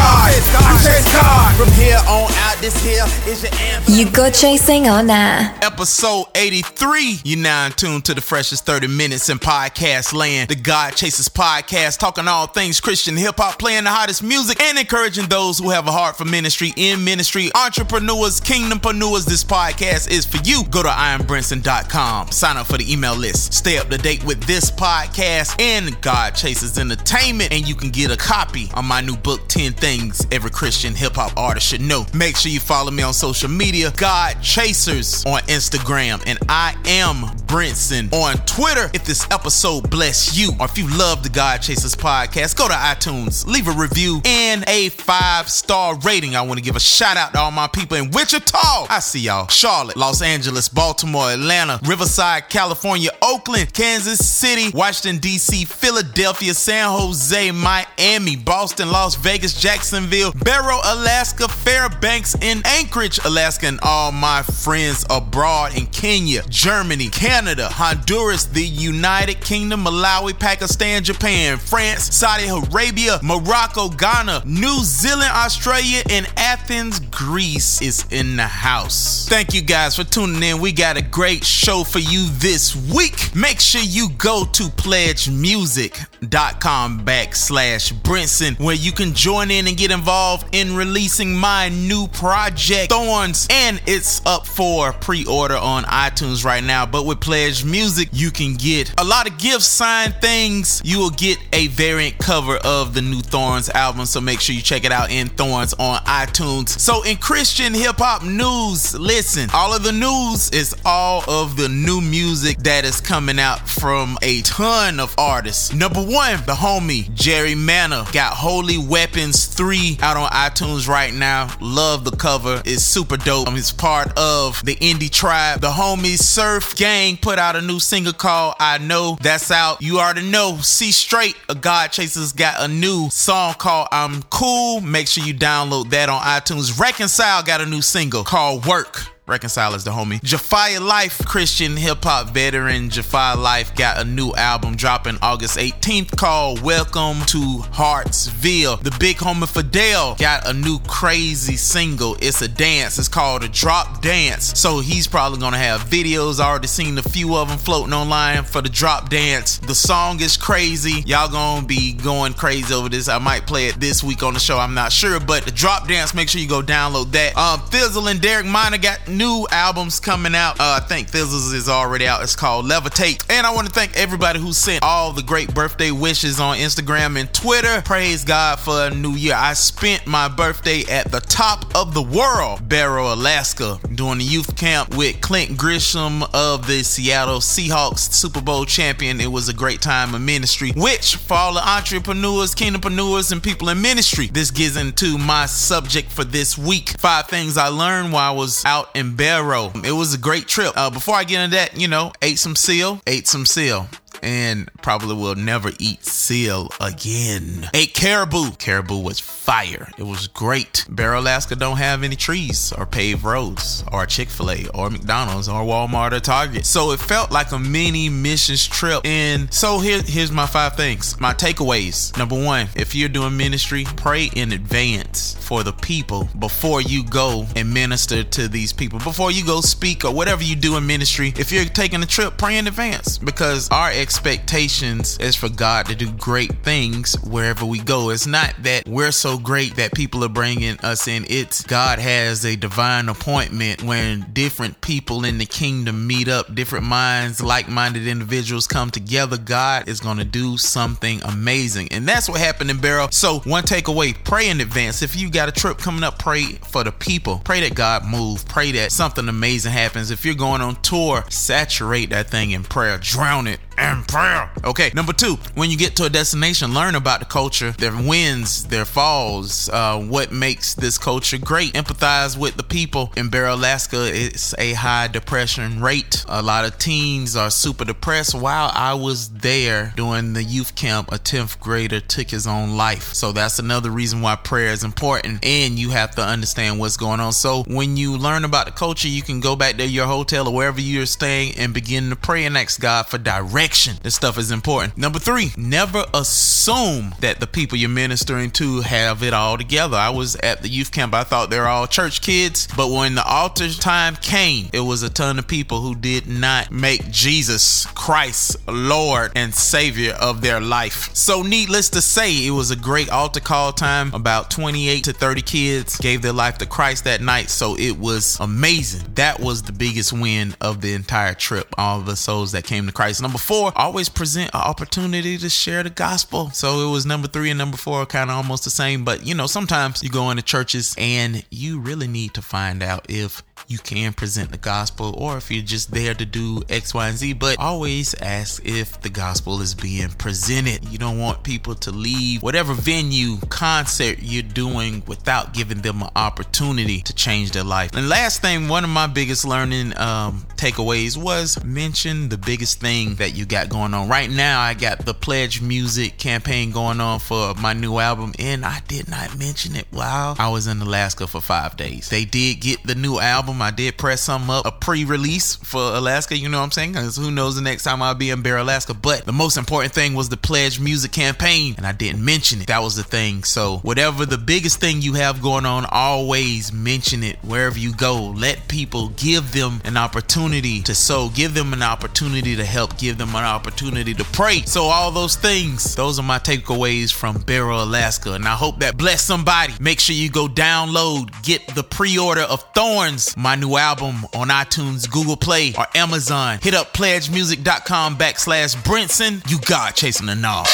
God. I chase God. From here on out, this here is your anthem. You go chasing or nah? Episode 83. You're now in tune to the freshest 30 minutes in podcast land. The God Chasers podcast, talking all things Christian hip hop, playing the hottest music, and encouraging those who have a heart for ministry, in ministry, entrepreneurs, kingdompreneurs. This podcast is for you. Go to iambrinson.com, sign up for the email list, stay up to date with this podcast and God Chasers Entertainment, and you can get a copy of my new book, 10 Things things every Christian hip hop artist should know. Make sure you follow me on social media, God Chasers on Instagram, and I am Brinson on Twitter. If this episode bless you, or if you love the God Chasers podcast, go to iTunes, leave a review and a five star rating. I want to give a shout out to all my people in Wichita. I see y'all. Charlotte, Los Angeles, Baltimore, Atlanta, Riverside, California, Oakland, Kansas City, Washington, D.C., Philadelphia, San Jose, Miami, Boston, Las Vegas, Jacksonville, Barrow, Alaska, Fairbanks, and Anchorage, Alaska, and all my friends abroad in Kenya, Germany, Canada, Honduras, the United Kingdom, Malawi, Pakistan, Japan, France, Saudi Arabia, Morocco, Ghana, New Zealand, Australia, and Athens, Greece is in the house. Thank you guys for tuning in. We got a great show for you this week. Make sure you go to pledgemusic.com backslash Brinson where you can join in and get involved in releasing my new project, Thorns, and it's up for pre order on iTunes right now. But with Music, you can get a lot of gifts, signed things. You will get a variant cover of the new Thorns album, so make sure you check it out in Thorns on iTunes. So, in Christian hip hop news, listen, all of the news is all of the new music that is coming out from a ton of artists. Number one, the homie Jerry Manor got Holy Weapons 3 out on iTunes right now. Love the cover. It's super dope. It's part of the indie tribe. The homie Surf Gang put out a new single called I Know. That's out. You already know. See Straight, a God Chasers got a new song called I'm Cool. Make sure you download that on iTunes. Reconcile got a new single called Work. Reconcile is the homie. Jafia Life, Christian hip hop veteran Jafia Life, got a new album dropping August 18th called Welcome to Hartsville. The big homie Fidel got a new crazy single. It's a dance. It's called a drop dance. So he's probably gonna have videos. I already seen a few of them floating online for the drop dance. The song is crazy. Y'all gonna be going crazy over this. I might play it this week on the show. I'm not sure, but the drop dance. Make sure you go download that. Um, Fizzle and Derek Minor got new albums coming out. Uh, I think Fizzles is already out. It's called Levitate. And I want to thank everybody who sent all the great birthday wishes on Instagram and Twitter. Praise God for a new year. I spent my birthday at the top of the world, Barrow, Alaska, doing the youth camp with Clint Gresham of the Seattle Seahawks, Super Bowl champion. It was a great time of ministry, which for all the entrepreneurs, kingdompreneurs, and people in ministry, this gets into my subject for this week. Five things I learned while I was out in Barrow. It was a great trip. Uh, before I get into that, you know, ate some seal, ate some seal and probably will never eat seal again. Ate caribou. Caribou was fire. It was great. Barrow, Alaska don't have any trees or paved roads or Chick-fil-A or McDonald's or Walmart or Target. So it felt like a mini missions trip. And so here, here's my five things. My takeaways. Number one, if you're doing ministry, pray in advance for the people before you go and minister to these people. Before you go speak or whatever you do in ministry, if you're taking a trip, pray in advance because our expectations is for God to do great things wherever we go. It's not that we're so great that people are bringing us in. It's God has a divine appointment when different people in the kingdom meet up, different minds, like minded individuals come together. God is going to do something amazing. And that's what happened in Barrow. So, one takeaway pray in advance. If you got a trip coming up, pray for the people. Pray that God move. Pray that something amazing happens. If you're going on tour, saturate that thing in prayer, drown it and prayer. Okay, number two, when you get to a destination, learn about the culture, their wins, their falls, uh, what makes this culture great. Empathize with the people. In Barrow, Alaska, it's a high depression rate. A lot of teens are super depressed. While I was there during the youth camp, a 10th grader took his own life. So that's another reason why prayer is important and you have to understand what's going on. So when you learn about the culture, you can go back to your hotel or wherever you're staying and begin to pray and ask God for direction. This stuff is important. Number three, never assume that the people you're ministering to have it all together. I was at the youth camp. I thought they're all church kids, but when the altar time came, it was a ton of people who did not make Jesus Christ Lord and Savior of their life. So, needless to say, it was a great altar call time. About 28 to 30 kids gave their life to Christ that night. So, it was amazing. That was the biggest win of the entire trip. All the souls that came to Christ. Number four, always present an opportunity to share the gospel. So, it was number three and number four, kind of almost the same. But, you know, sometimes you go into churches and you really need to find out if you can present the gospel or if you're just there to do X, Y, and Z. But always ask if the gospel is being presented. You don't want people to leave whatever venue, concert you're doing without giving them an opportunity to change their life. And last thing, one of my biggest learning um, takeaways was mention the biggest thing that you got going on. Right now, I got the Pledge Music campaign going on for my new album, and I did not mention it while I was in Alaska for five days. They did get the new album. I did press some up, a pre-release for Alaska. You know what I'm saying? Because who knows the next time I'll be in Barrow, Alaska. But the most important thing was the Pledge Music campaign, and I didn't mention it. That was the thing. So whatever the biggest thing you have going on, always mention it wherever you go. Let people give them an opportunity to sow, give them an opportunity to help, give them an opportunity to pray. So all those things, those are my takeaways from Barrow, Alaska, and I hope that bless somebody. Make sure you go download, get the pre-order of Thorns, my new album on iTunes, Google Play, or Amazon. Hit up pledgemusic.com backslash Brinson. You God chasing the knob.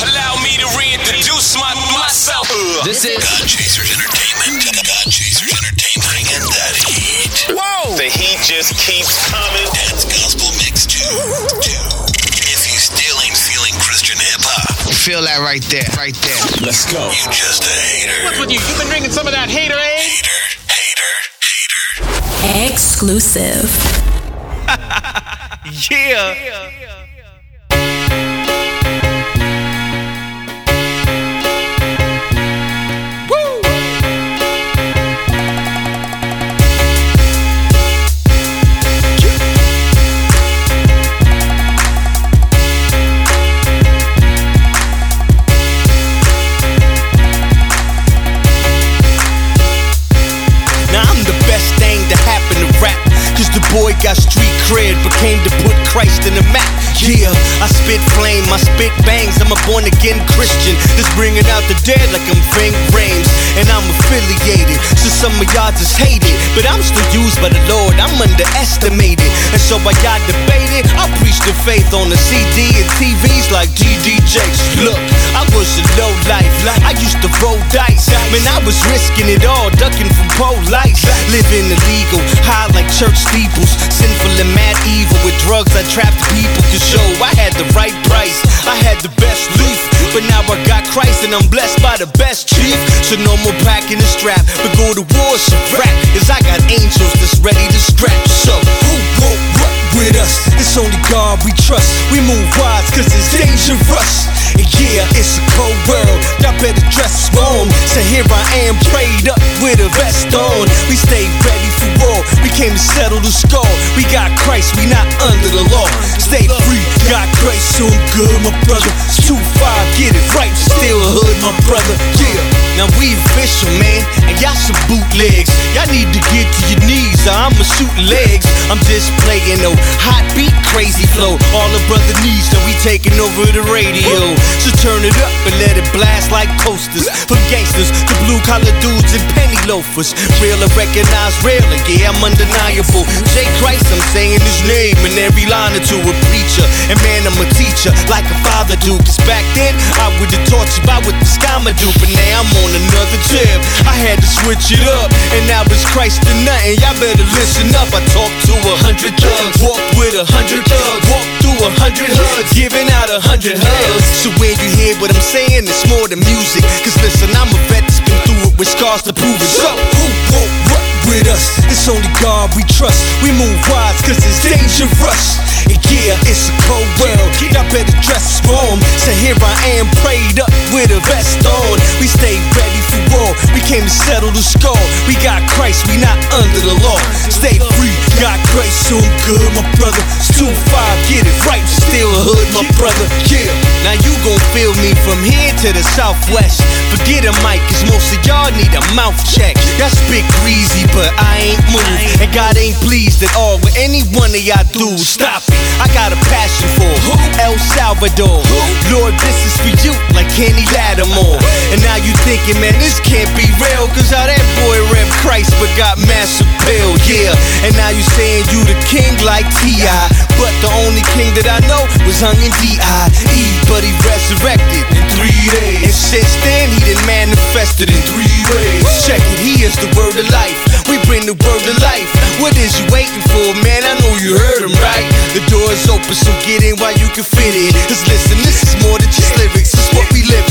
Allow me to reintroduce my, myself. This is God Chasers Entertainment. God Chasers Entertainment. Bringing that heat. Whoa! The heat just keeps coming. That's gospel mix too. If you still ain't feeling Christian hip hop, Feel that right there, right there. Let's go. you just a hater. What's with you? You've been drinking some of that hater eh? Hater, hater, hater. Exclusive. Yeah. Now I got debated. I preach the faith on the CD and TVs like DDJs. Look, I was a low life. I used to roll dice. Man, I was risking it all, ducking from police. Living illegal, high like church steeples. Sinful and mad evil with drugs. I trapped people. Cause yo, I had the right price. I had the best loot. But now I got Christ and I'm blessed by the best chief. So no more packing the strap, but go to war, so rap. Cause I got trust. We move wise cause it's dangerous. And yeah, it's a cold world. Y'all better dress warm. So here I am prayed up with a vest on. We stay came to settle the score. We got Christ, we not under the law. Stay free, got Christ, so good, my brother. It's 2-5, get it right. Still a hood, my brother. Yeah. Now we official, man. And y'all some bootlegs. Y'all need to get to your knees, or I'ma shoot legs. I'm just playing no hot beat, crazy flow. All the brother needs that we taking over the radio. So turn it up and let it blast like coasters. From gangsters to blue collar dudes and penny loafers. Real and recognized, real, yeah, I'm undeniable. J. Christ, I'm saying his name in every line or two. A preacher, and man, I'm a teacher, like a father do. Cause back then, I would've taught you about what the scammer do. But now I'm on another tip. I had to switch it up. And now it's Christ or nothing. Y'all better listen up. I talk to a hundred thugs, walk with a hundred thugs, walk through a hundred hoods, giving out a hundred hugs. So when you hear what I'm saying, it's more than music. Cause listen, I'm a vet that's been through it with scars to prove it. So who what with us? It's only God we trust. We move wise cause it's dangerous. And yeah, it's a cold world. Y'all better dress warm. So here I am, prayed up with a vest on. We stay ready for war. We came to settle the score. We got Christ, we not under the law. Stay free, got grace, so I'm good, my brother. It's 2-5, get it right, still a hood, my brother. Yeah. Now you gon' feel me from here to the southwest. Forget a mic, cause most of y'all need a mouth check. Y'all spit greasy, but I ain't moved. And God ain't pleased at all with any one of y'all dudes. Stop it. I got a passion for Who? El Salvador. Lord, this is for you, like Kenny Lattimore. And now you thinking, man, this can't be real. Cause how that boy rep Christ but got massive pill, yeah. And now you saying you the king like T.I. But the only king that I know was hung in D.I.E. But he resurrected in three days. And since then, he done manifested in three ways. Check it, he is the word of life. We bring the world to life. What is you waiting for, man? I know you heard him, right? The door is open, so get in while you can fit in. Cause listen, this is more than just lyrics, it's what we live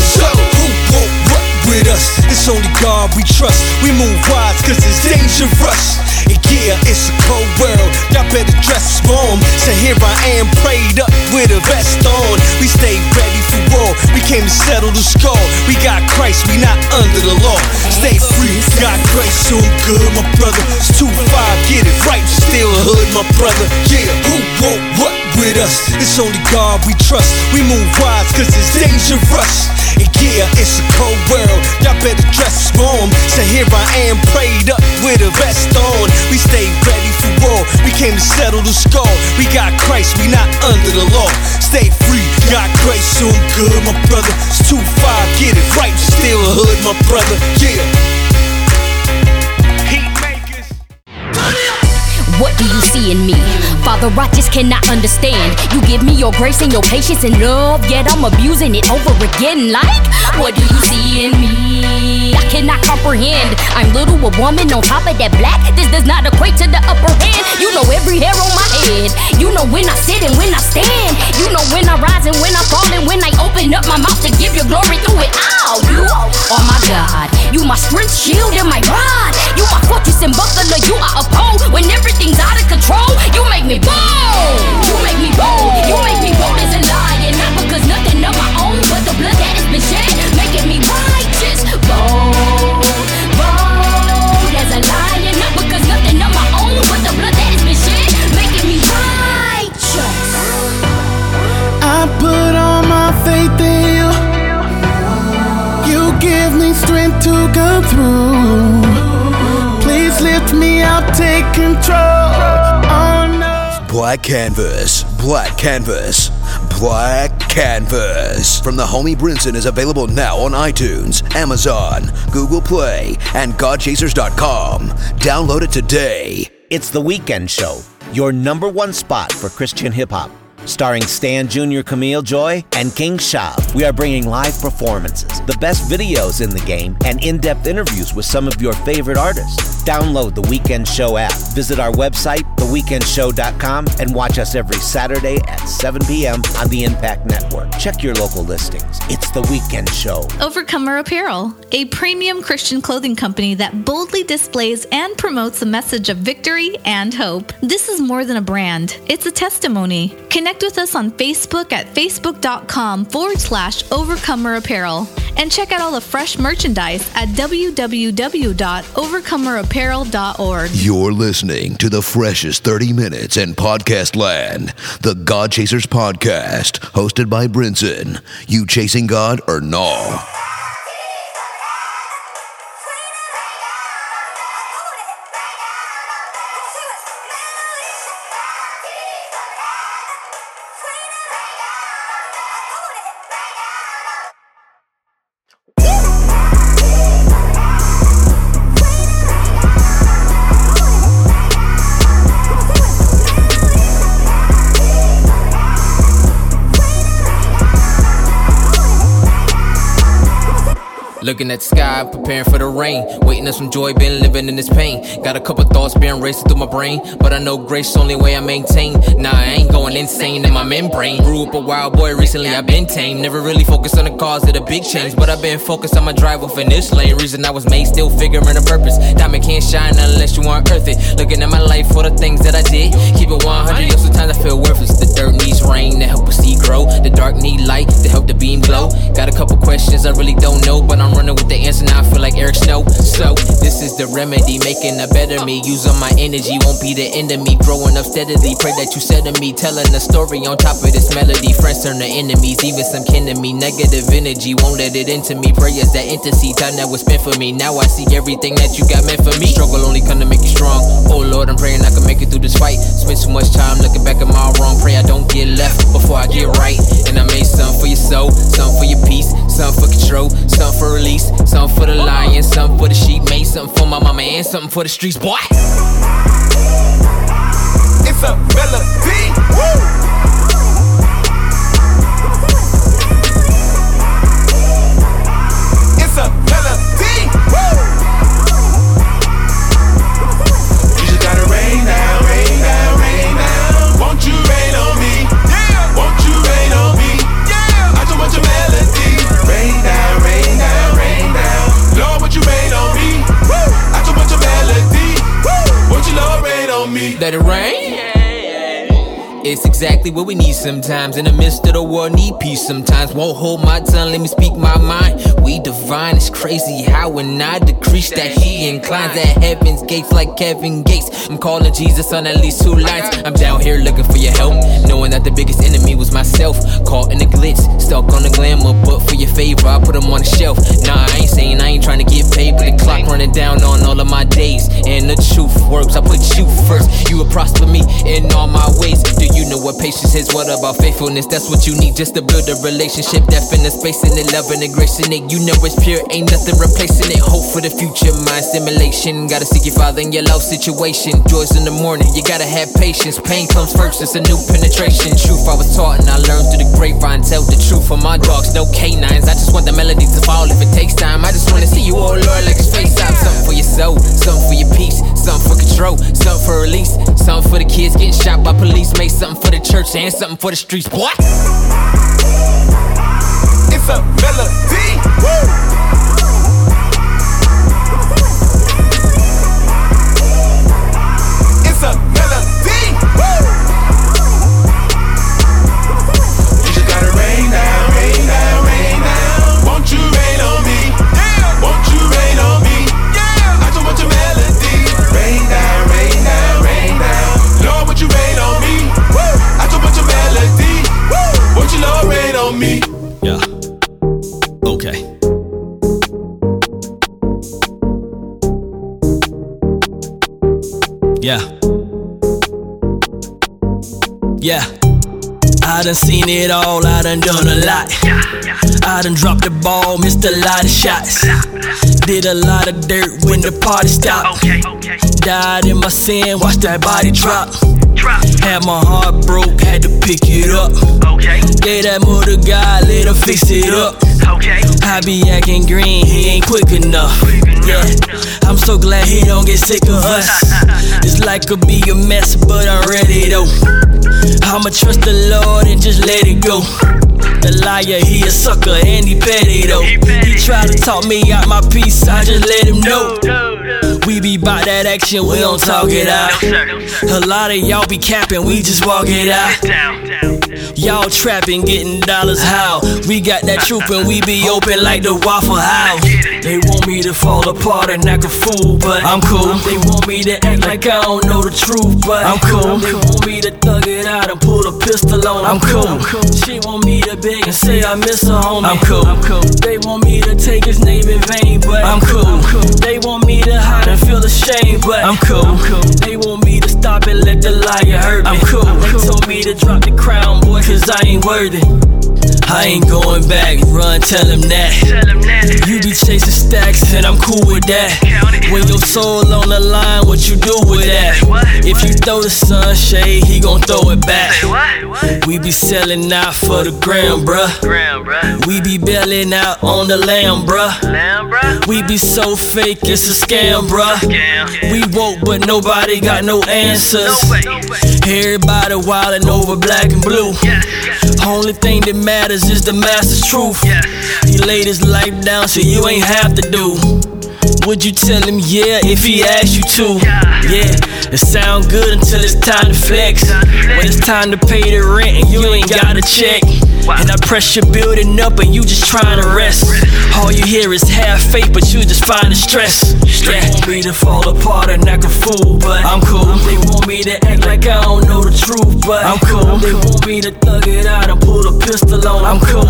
us? It's only God we trust. We move wise, cause it's dangerous. And yeah, it's a cold world. Y'all better dress warm. So here I am, prayed up with a vest on. We stay ready for war. We came to settle the score. We got Christ, we not under the law. Stay free, got grace, so good, my brother. It's 2-5, get it right, still a hood, my brother. Yeah, us? It's only God we trust. We move wise, cause it's dangerous. And yeah, it's a cold world. Y'all better dress warm. So here I am, prayed up with a vest on. We stay ready for war. We came to settle the score. We got Christ, we not under the law. Stay free, got grace, so I'm good, my brother. It's 2-5, get it right, still a hood, my brother. Yeah. What do you see in me? Father, I just cannot understand. You give me your grace and your patience and love, yet I'm abusing it over again. Like, what do you see in me? I cannot comprehend. I'm little, a woman on top of that black. This does not equate to the upper hand. You know every hair on my head. You know when I sit and when I stand. You know when I rise and when I fall and when I open up my mouth to give your glory through it. all. you are my God. You my strength, shield, and my rod. You my fortress and buckler. You are a pole Black Canvas, Black Canvas, Black Canvas from the homie Brinson is available now on iTunes, Amazon, Google Play, and GodChasers.com. Download it today. It's the Weekend Show, your number one spot for Christian hip hop. Starring Stan Jr. Camille Joy and King Shab. we are bringing live performances, the best videos in the game, and in depth interviews with some of your favorite artists. Download the Weekend Show app, visit our website, theweekendshow.com, and watch us every Saturday at 7 p.m. on the Impact Network. Check your local listings. It's the Weekend Show. Overcomer Apparel, a premium Christian clothing company that boldly displays and promotes a message of victory and hope. This is more than a brand, it's a testimony. Connect with us on Facebook at facebook.com forward slash Overcomer Apparel and check out all the fresh merchandise at www.overcomerapparel.org. You're listening to the freshest 30 minutes in podcast land, the God Chasers podcast, hosted by Brinson. You chasing God or no? Looking at the sky, preparing for the rain. Waiting on some joy, been living in this pain. Got a couple thoughts been racing through my brain. But I know grace only way I maintain. Nah, I ain't going insane in my membrane. Grew up a wild boy, recently I've been tame. Never really focused on the cause of the big change. But I've been focused on my drive within this lane. Reason I was made, still figuring a purpose. Diamond can't shine unless you unearth it. Looking at my life for the things that I did. Keep it 100, yo, sometimes I feel worthless. The dirt needs rain to help us see grow. The dark need light to help the beam glow. Got a couple questions I really don't know, but I'm running with the answer now. I feel like Eric Snow. So, this is the remedy, making a better me. Using my energy won't be the end of me. Growing up steadily, pray that you said to me. Telling a story on top of this melody. Friends turn to enemies, even some kin to me. Negative energy won't let it into me. Prayers that intimacy, time that was spent for me. Now I see everything that you got meant for me. Struggle only come to make you strong. Oh Lord, I'm praying I can make it through this fight. Spend so much time looking back at my wrong. Pray I don't get left before I get right. And I made something for your soul, something for your peace, something for control, something for release, something for the lion, something for the sheep. Made something for my mama and something for the streets, boy. It's a melody. Woo! It's exactly what we need sometimes. In the midst of the war, need peace sometimes. Won't hold my tongue, let me speak my mind. We divine, it's crazy how when I decrease that he inclines at heaven's gates like Kevin Gates. I'm calling Jesus on at least two lines. I'm down here looking for your help, knowing that the biggest enemy was myself. Caught in the glitz, stuck on the glamour, but for your favor, I put them on the shelf. Nah, I ain't saying I ain't trying to get paid, but the clock running down on all of my days. And the truth works, I put you first. You will prosper me in all my ways. Do you know what patience is? What about faithfulness? That's what you need just to build a relationship. Depth in the space in the love and the grace in it. You know it's pure, ain't nothing replacing it. Hope for the future, mind stimulation. Gotta seek your father in your love situation. Joys in the morning, you gotta have patience. Pain comes first, it's a new penetration. Truth I was taught and I learned through the grapevine. Tell the truth for my dogs, no canines. I just want the melody to fall if it takes time. I just wanna see you, oh Lord, like it's face time. Something for your soul, something for your peace, something for control, something for release, something for the kids getting shot by police. Make something for the church and something for the streets, boy. It's a melody. Woo! It's a melody. Woo! Yeah. Yeah. I done seen it all, I done done a lot. I done dropped the ball, missed a lot of shots. Did a lot of dirt when the party stopped. Died in my sin, watched that body drop. Had my heart broke, had to pick it up. Gave that mother God, let him fix it up. I be acting green, he ain't quick enough. Yeah, I'm so glad he don't get sick of us. This life could be a mess, but I'm ready though. I'ma trust the Lord and just let it go. The liar, he a sucker and he petty though. He try to talk me out my piece, I just let him know. We be bout that action, we don't talk it out. A lot of y'all be capping, we just walk it out. Y'all trapping, getting dollars how? We got that truth and we be open like the Waffle House. They want me to fall apart and act a fool, but I'm cool. They want me to act like I don't know the truth, but I'm cool. They want me to thug it out and pull a pistol on. I'm cool. She want me to beg and say I miss her homie. I'm cool. They want me to take his name in vain, but I'm cool. They want me to hide and feel ashamed, but I'm cool. They want me to stop and let the liar hurt me. I'm cool. They told me to drop the crown, boy, cause I ain't worthy. I ain't going back, run, tell him that. You be chasing stacks and I'm cool with that. When your soul on the line, what you do with that? If you throw the sunshade, he gon' throw it back. We be selling out for the gram, bruh. We be bailing out on the lamb, bruh. We be so fake, it's a scam, bruh. We woke, but nobody got no answers. Everybody wildin' over black and blue. Only thing that matters is the master's truth. Yeah. He laid his life down so you ain't have to do. Would you tell him yeah if he asked you to? Yeah, it sound good until it's time to flex. When it's time to pay the rent and you ain't got a check. And that pressure building up and you just trying to rest. All you hear is half faith, but you just find the stress. They want me to fall apart and act a fool, but I'm cool. They want me to act like I don't know the truth, but I'm cool. They want me to thug it out and pull a pistol on. I'm cool.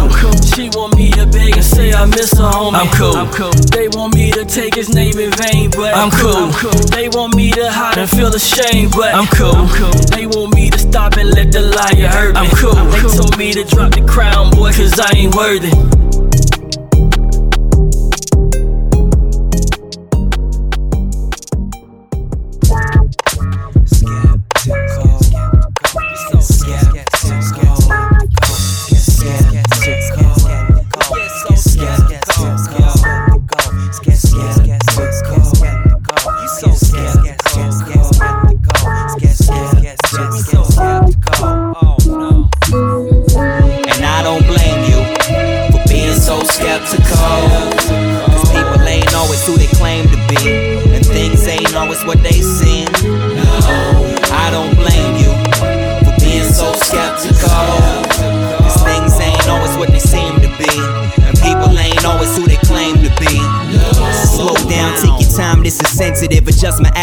She want me to beg and say I miss her home. I'm cool. They want me to take his name in vain, but I'm cool. I'm cool. They want me to hide and feel ashamed, but I'm cool. They want me to stop and let the liar hurt me. I'm cool. They told me to drop the crown, boy, cause I ain't worthy.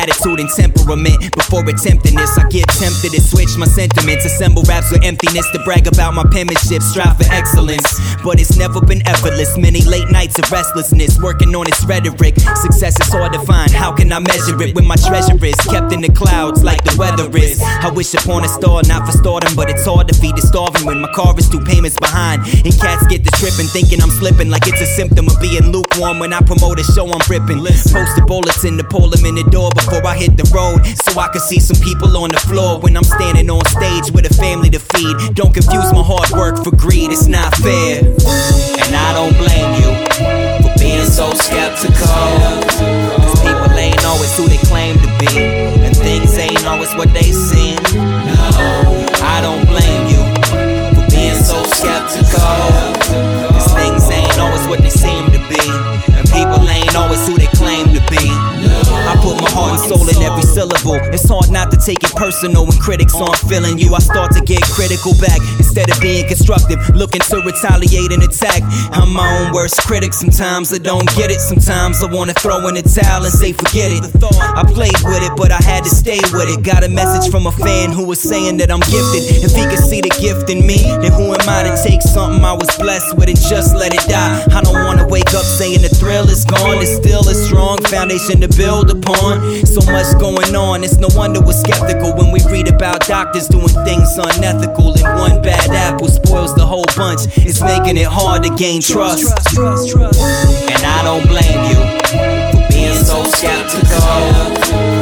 eres un temperament. Before attempting this, I get tempted to switch my sentiments. Assemble raps with emptiness to brag about my penmanship. Strive for excellence, but it's never been effortless. Many late nights of restlessness, working on its rhetoric. Success is hard to find, how can I measure it when my treasure is kept in the clouds like the weather is? I wish upon a star, not for stardom, but it's hard to feed the starving when my car is two payments behind. And cats get the tripping, thinking I'm slipping like it's a symptom of being lukewarm. When I promote a show, I'm ripping. Post a bulletin to pull them in the door before I hit the road, so I can see some people on the floor when I'm standing on stage with a family to feed. Don't confuse my hard work for greed, it's not fair. And I don't blame you for being so skeptical. Cause people ain't always who they claim to be, and things ain't always what they seem. It's hard not to take it personal when critics aren't feeling you. I start to get critical back instead of being constructive, looking to retaliate and attack. I'm my own worst critic. Sometimes I don't get it. Sometimes I wanna throw in the towel and say forget it. I played with it, but I had to stay with it. Got a message from a fan who was saying that I'm gifted. If he could see the gift in me, then who am I to take something I was blessed with and just let it die? I don't wanna wake up saying the thrill is gone. It's still a strong foundation to build upon. So much going on, it's no wonder we're skeptical when we read about doctors doing things unethical. And one bad apple spoils the whole bunch. It's making it hard to gain trust. And I don't blame you for being so skeptical.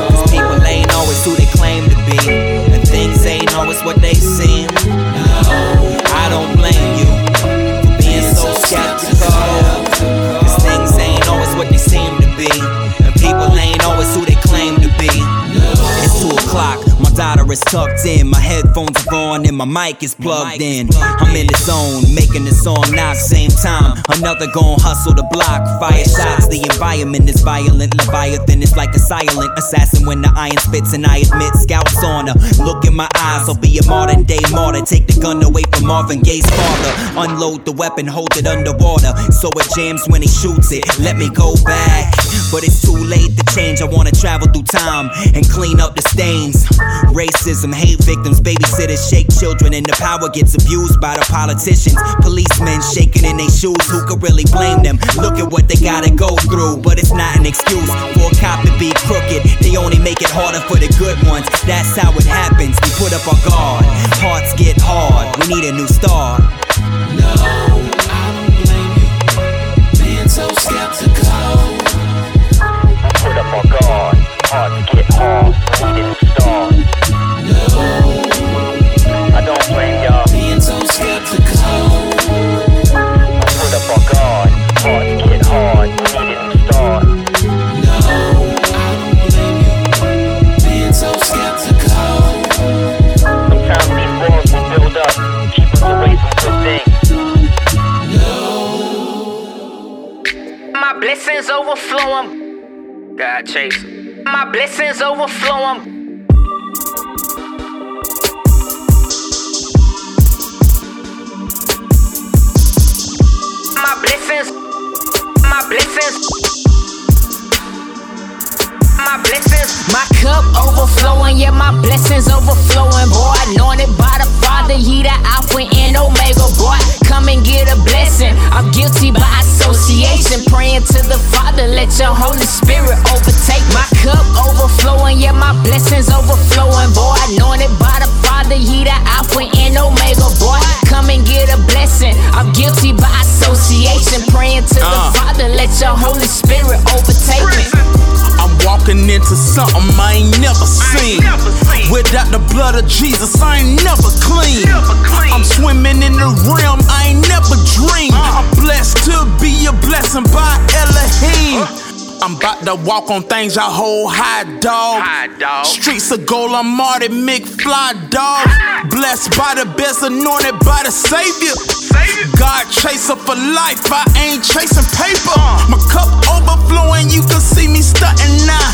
Tucked in, my headphones are on, and my mic is plugged in. I'm in the zone, making the song knock same time. Another gon' hustle the block, fire shots. The environment is violent, Leviathan is like a silent assassin when the iron spits, and I admit scouts on her. Look in my eyes, I'll be a modern day martyr. Take the gun away from Marvin Gaye's father. Unload the weapon, hold it underwater, so it jams when he shoots it. Let me go back, but it's too late to change. I wanna travel through time and clean up the stains. Racism, hate victims, babysitters shake children, and the power gets abused by the politicians. Policemen shaking in their shoes, who could really blame them? Look at what they gotta go through, but it's not an excuse for a cop to be crooked. They only make it harder for the good ones. That's how it happens. We put up our guard, hearts get hard. We need a new start. No, I don't blame you. Being so skeptical my god, hard to get hard, start. No. I don't blame y'all. Being so skeptical. I put up my guard, hard to get hard, needed to start. No, I don't blame you. Being so skeptical. Sometimes these walls will build up, keep us away from good things. blessings overflowing. God. My blessings overflowing. Blessings. My cup overflowing, yeah, my blessings overflowing, boy. Anointed by the Father, He the Alpha and Omega, boy. Come and get a blessing. I'm guilty by association, praying to the Father, let your Holy Spirit overtake my cup overflowing, yeah, my blessings overflowing, boy. Anointed by the Father, He the Alpha and Omega, boy. Come and get a blessing. I'm guilty by association, praying to the Uh. Father, let your Holy Spirit overtake me. Walking into something I ain't never seen. Without the blood of Jesus, I ain't never clean. I'm swimming in the realm I ain't never dreamed. I'm blessed to be a blessing by Elohim. I'm about to walk on things I hold high, dog. Streets of gold, I'm Marty McFly, dog. Blessed by the best, anointed by the Savior. God chaser for life, I ain't chasing paper. My cup overflowing, you can see me stunting now.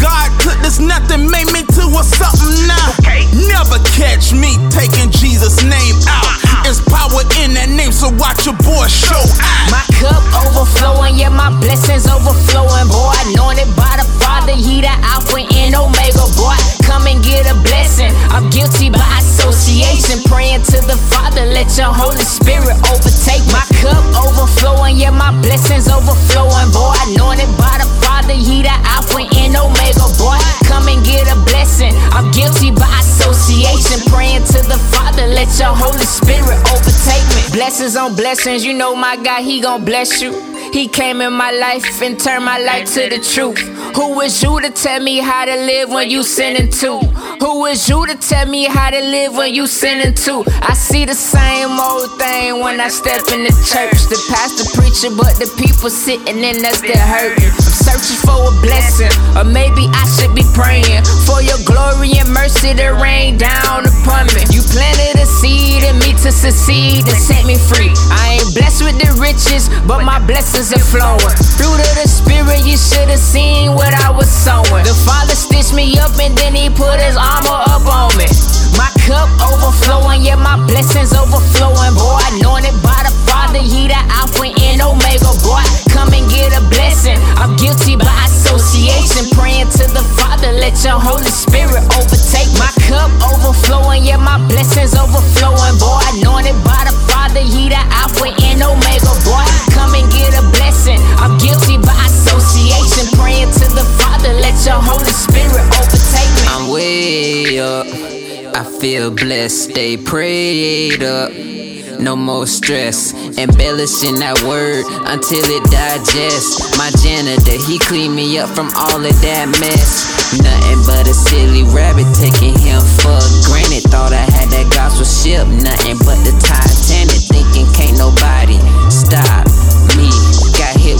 God took this nothing, made me to a something now. Never catch me taking Jesus' name out. It's power in that name, so watch your boy show out. My cup overflowing, yeah, my blessings overflowing, boy. Anointed by the Father, He the Alpha and Omega, boy. Come and get a blessing. I'm guilty by association, praying to the Father, let your Holy Spirit overtake my cup overflowing, yeah, my blessings overflowing, boy. Anointed by the Father, He the Alpha and Omega, boy. Come and get a blessing. I'm guilty by association, praying to the Father, let your Holy Spirit overtake me. Blessings on blessings, you know my God, He gon' bless you. He came in my life and turned my life to the truth. Who is you to tell me how to live when you sinning too? Who is you to tell me how to live when you sinning too? I see the same old thing when I step in the church. The pastor preaching, but the people sitting in us that hurting. Searching for a blessing, or maybe I should be praying for your glory and mercy to rain down upon me. You planted a seed in me to succeed and set me free. I ain't blessed with the riches, but my blessings are flowing. Fruit of the spirit, you should have seen what I was sowing. The Father stitched me up and then he put his armor up on me. Cup overflowing, yeah, my blessings overflowing, boy. Anointed by the Father, he the Alpha and Omega, boy. Come and get a blessing. I'm guilty by association, praying to the Father, let your Holy Spirit overtake my cup overflowing, yeah, my blessings overflowing, boy. Anointed by the Father, he the Alpha and Omega, boy. Come and get a blessing. I'm guilty by association, praying to the Father, feel blessed, stay prayed up. No more stress, embellishing that word until it digests. My janitor, he cleaned me up from all of that mess. Nothing but a silly rabbit taking him for granted. Thought I had that gospel ship, nothing but the Titanic. Thinking can't nobody stop me.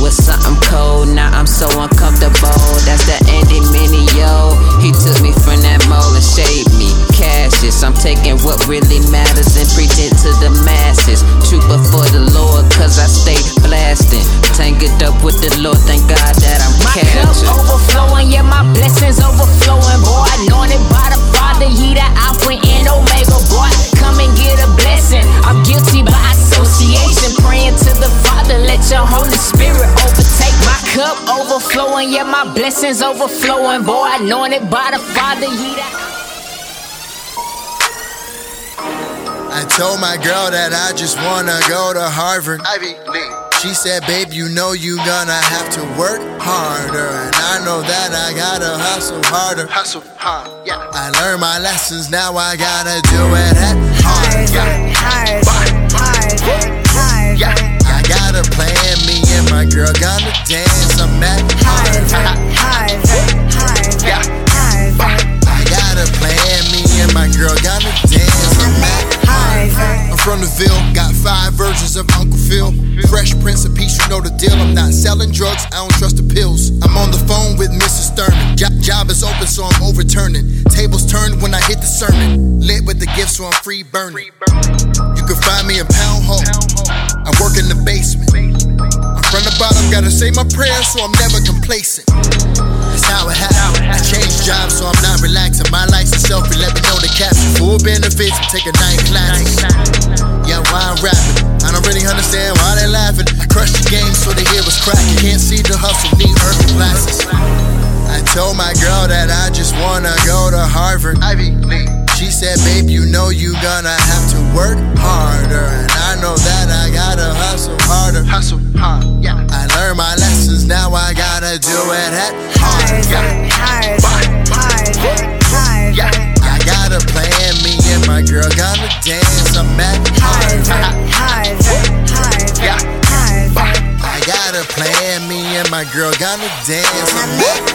With something cold, now I'm so uncomfortable. That's the Andy Mineo. He took me from that mold and shaped me. Cassius, I'm taking what really matters and preaching to the masses. True before the Lord, cause I stay blasting. Tangled up with the Lord, thank God that I'm My cup captured. overflowing, yeah, my blessings overflowing, boy. Anointed by the Father, He the Alpha and Omega, boy. Come and get a blessing. I'm guilty by association, praying to the Father, let your Holy Spirit overtake my cup overflowing, yeah, my blessings overflowing, boy. Anointed by the Father, He the I told my girl that I just wanna go to Harvard. Ivy League. She said, babe, you know you gonna have to work harder. And I know that I gotta hustle harder. Hustle hard, yeah. I learned my lessons, now I gotta do it at hard. Yeah. Yeah. I got a plan, me and my girl gonna dance. I'm at Yeah. I got a plan, me and my girl gonna dance. From the Ville, got five versions of Uncle Phil. Fresh Prince of Peace, you know the deal. I'm not selling drugs, I don't trust the pills. I'm on the phone with Mrs. Thurman. Job, job is open, so I'm overturning. Tables turned when I hit the sermon. Lit with the gift, so I'm free burning. You can find me in Pound Hall. I work in the basement. I'm from the bottom, gotta say my prayers, so I'm never complacent. Job, so I'm not relaxing. My life's a selfie, let me know the caption. Full benefits, take a night class. Yeah, why I'm rapping? I don't really understand why they laughing. I crushed the game so they hear what's cracking. Can't see the hustle, need Urban glasses. I told my girl that I just wanna go to Harvard. Ivy League. She said, babe, you know you gonna have to work harder. And I know that I gotta hustle harder. Hustle hard, yeah. I learned my lessons, now I gotta do it at. Yeah. I got a plan, me and my girl gonna dance. I'm at Harvard. I got a plan, me and my girl gonna dance. I'm at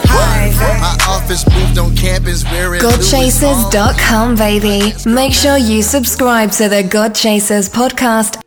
My office moved on campus, we're in GodChasers.com, baby. Make sure you subscribe to the God Chasers podcast